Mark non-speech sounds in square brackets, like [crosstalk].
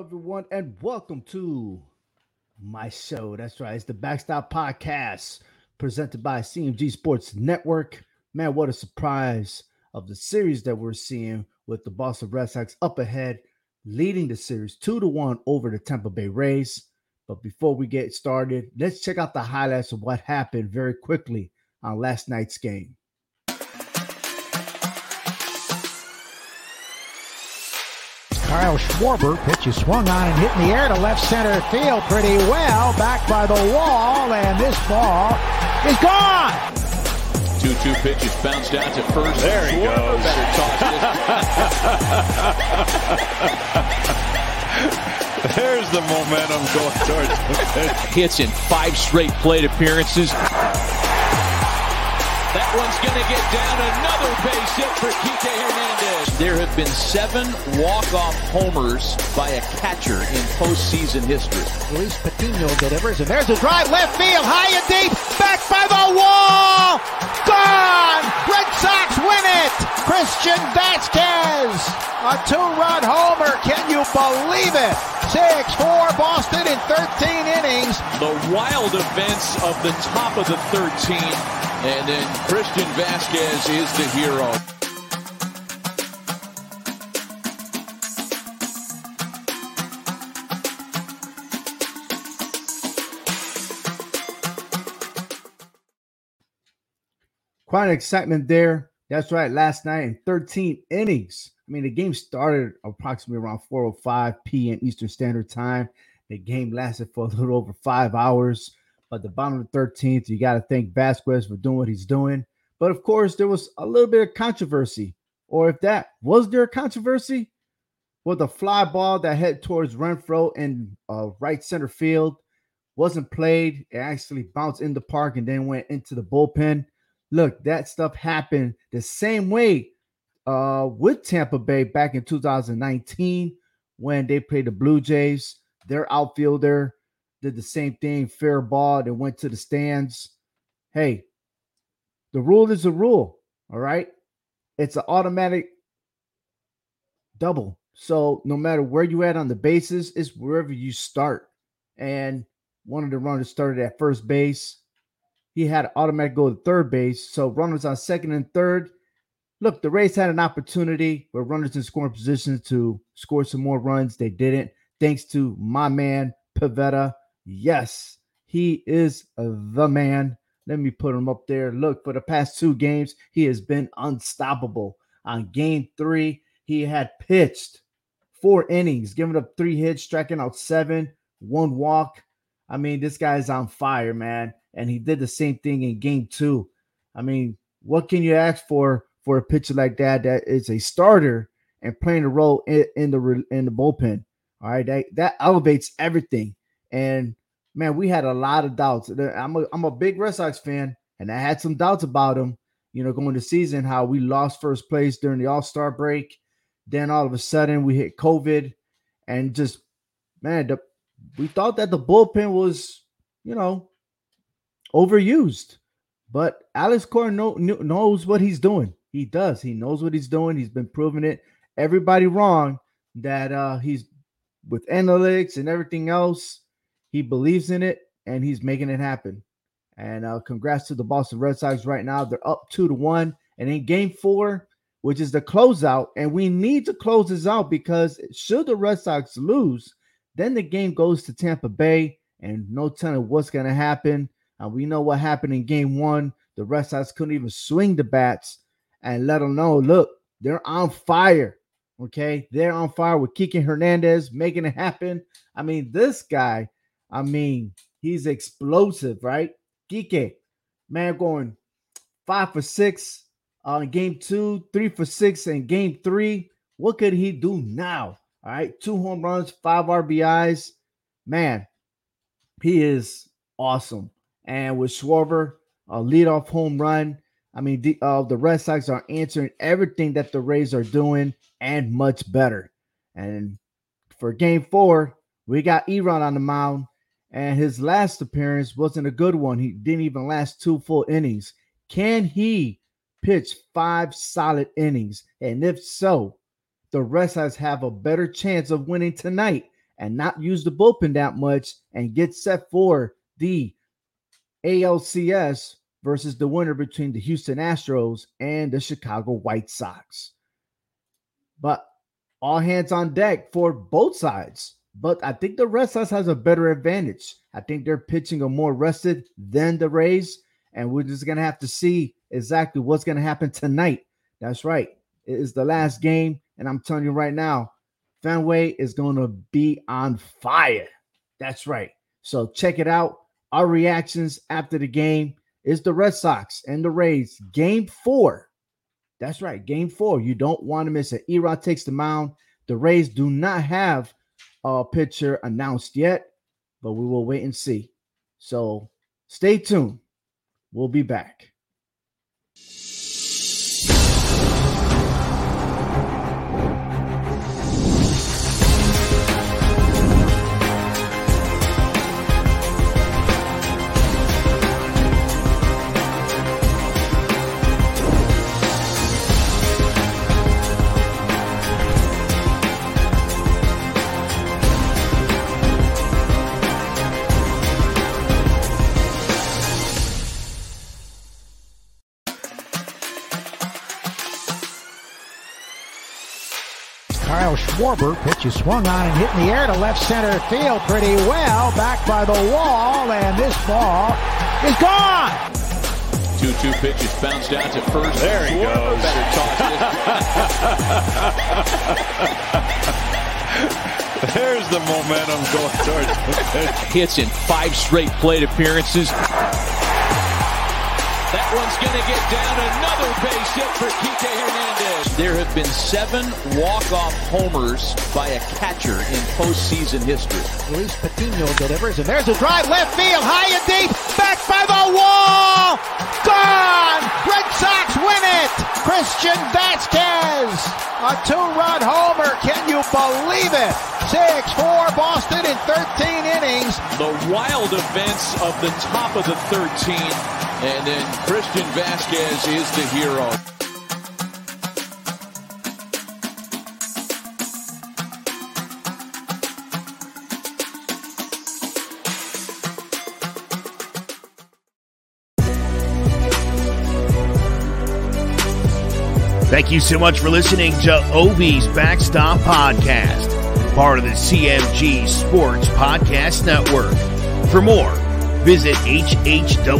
Everyone, and welcome to my show. That's right, it's the Backstop Podcast presented by CMG Sports Network. Man, what a surprise of the series that we're seeing with the Boston Red Sox up ahead, leading the series two to one over the Tampa Bay Rays. But before we get started, let's check out the highlights of what happened very quickly on last night's game. Kyle Schwarber pitch is swung on and hit in the air to left center field pretty well. Back by the wall, and this ball is gone. 2 2 pitches bounced out to first. There he Schwarber goes. better toss. [laughs] There's the momentum going towards the pitch. Hits in five straight plate appearances. That one's going to get down another base hit for Kike Hernandez. There have been seven walk-off homers by a catcher in postseason history. Luis Patino delivers, and there's a drive left field, high and deep, back by the wall, gone. Red Sox win it. Christian Vázquez, a two-run homer. Can you believe it? Six four Boston in 13 innings. The wild events of the top of the 13, and then Christian Vázquez is the hero. Quite an excitement there. That's right. Last night in 13 innings. I mean, the game started approximately around 4:05 p.m. Eastern Standard Time. The game lasted for a little over five hours. But the bottom of the 13th, you got to thank Vázquez for doing what he's doing. But of course, there was a little bit of controversy. Or if that was there a controversy well, the fly ball that head towards Renfroe in uh, right center field wasn't played. It actually bounced in the park and then went into the bullpen. Look, that stuff happened the same way uh, with Tampa Bay back in 2019 when they played the Blue Jays. Their outfielder did the same thing, fair ball, that went to the stands. Hey, the rule is a rule, all right? It's an automatic double. So no matter where you at on the bases, it's wherever you start. And one of the runners started at first base. He had automatic go to third base. So runners on second and third. Look, the Rays had an opportunity where runners in scoring positions to score some more runs. They didn't, thanks to my man Pivetta. Yes, he is the man. Let me put him up there. Look, for the past two games, he has been unstoppable. On game three, he had pitched four innings, giving up three hits, striking out seven, one walk. I mean, this guy's on fire, man. And he did the same thing in game two. I mean, what can you ask for for a pitcher like that that is a starter and playing a role in, in the in the bullpen? All right, that, that elevates everything. And man, we had a lot of doubts. I'm a I'm a big Red Sox fan, and I had some doubts about him. You know, going to season, how we lost first place during the All Star break. Then all of a sudden we hit COVID, and just man, the, we thought that the bullpen was, you know, overused. But Alex Cora know, knows what he's doing. He does. He knows what he's doing. He's been proving it. Everybody wrong that uh he's with analytics and everything else. He believes in it and he's making it happen. And uh congrats to the Boston Red Sox right now. They're up two to one. And in game four, which is the closeout, and we need to close this out because should the Red Sox lose, then the game goes to Tampa Bay, and no telling what's going to happen. We know what happened in game one. The Red Sox couldn't even swing the bats and let them know, look, they're on fire. Okay. They're on fire with Kike Hernandez making it happen. I mean, this guy, I mean, he's explosive, right? Kike, man, going five for six on uh, game two, three for six in game three. What could he do now? All right. Two home runs, five RBIs. Man, he is awesome. And with Schwarber, a leadoff home run. I mean, the, uh, the Red Sox are answering everything that the Rays are doing and much better. And for game four, we got Eron on the mound, and his last appearance wasn't a good one. He didn't even last two full innings. Can he pitch five solid innings? And if so, the Red Sox have a better chance of winning tonight and not use the bullpen that much and get set for the ALCS versus the winner between the Houston Astros and the Chicago White Sox. But all hands on deck for both sides. But I think the Red Sox has a better advantage. I think they're pitching a more rested than the Rays, and we're just gonna have to see exactly what's gonna happen tonight. That's right. It is the last game, and I'm telling you right now, Fenway is gonna be on fire. That's right. So check it out. Our reactions after the game is the Red Sox and the Rays. Game four. That's right. Game four. You don't want to miss it. Erod takes the mound. The Rays do not have a pitcher announced yet, but we will wait and see. So stay tuned. We'll be back. Schwarber pitch is swung on and hit in the air to left center field pretty well. Back by the wall, and this ball is gone. 2 2 pitches bounced out to first. There he Schwarber goes. Better toss. [laughs] There's the momentum going towards the pitch. Hits in five straight plate appearances. That one's going to get down another base hit for Kike Hernandez. There have been seven walk-off homers by a catcher in postseason history. Luis Patino delivers, and there's a drive left field, high and deep, back by the wall, gone. Red Sox win it. Christian Vázquez, a two-run homer. Can you believe it? Six-four Boston in 13 innings. The wild events of the top of the 13, and then Christian Vázquez is the hero. Thank you so much for listening to Ovi's Backstop Podcast, part of the CMG Sports Podcast Network. For more, visit hhwshow.com.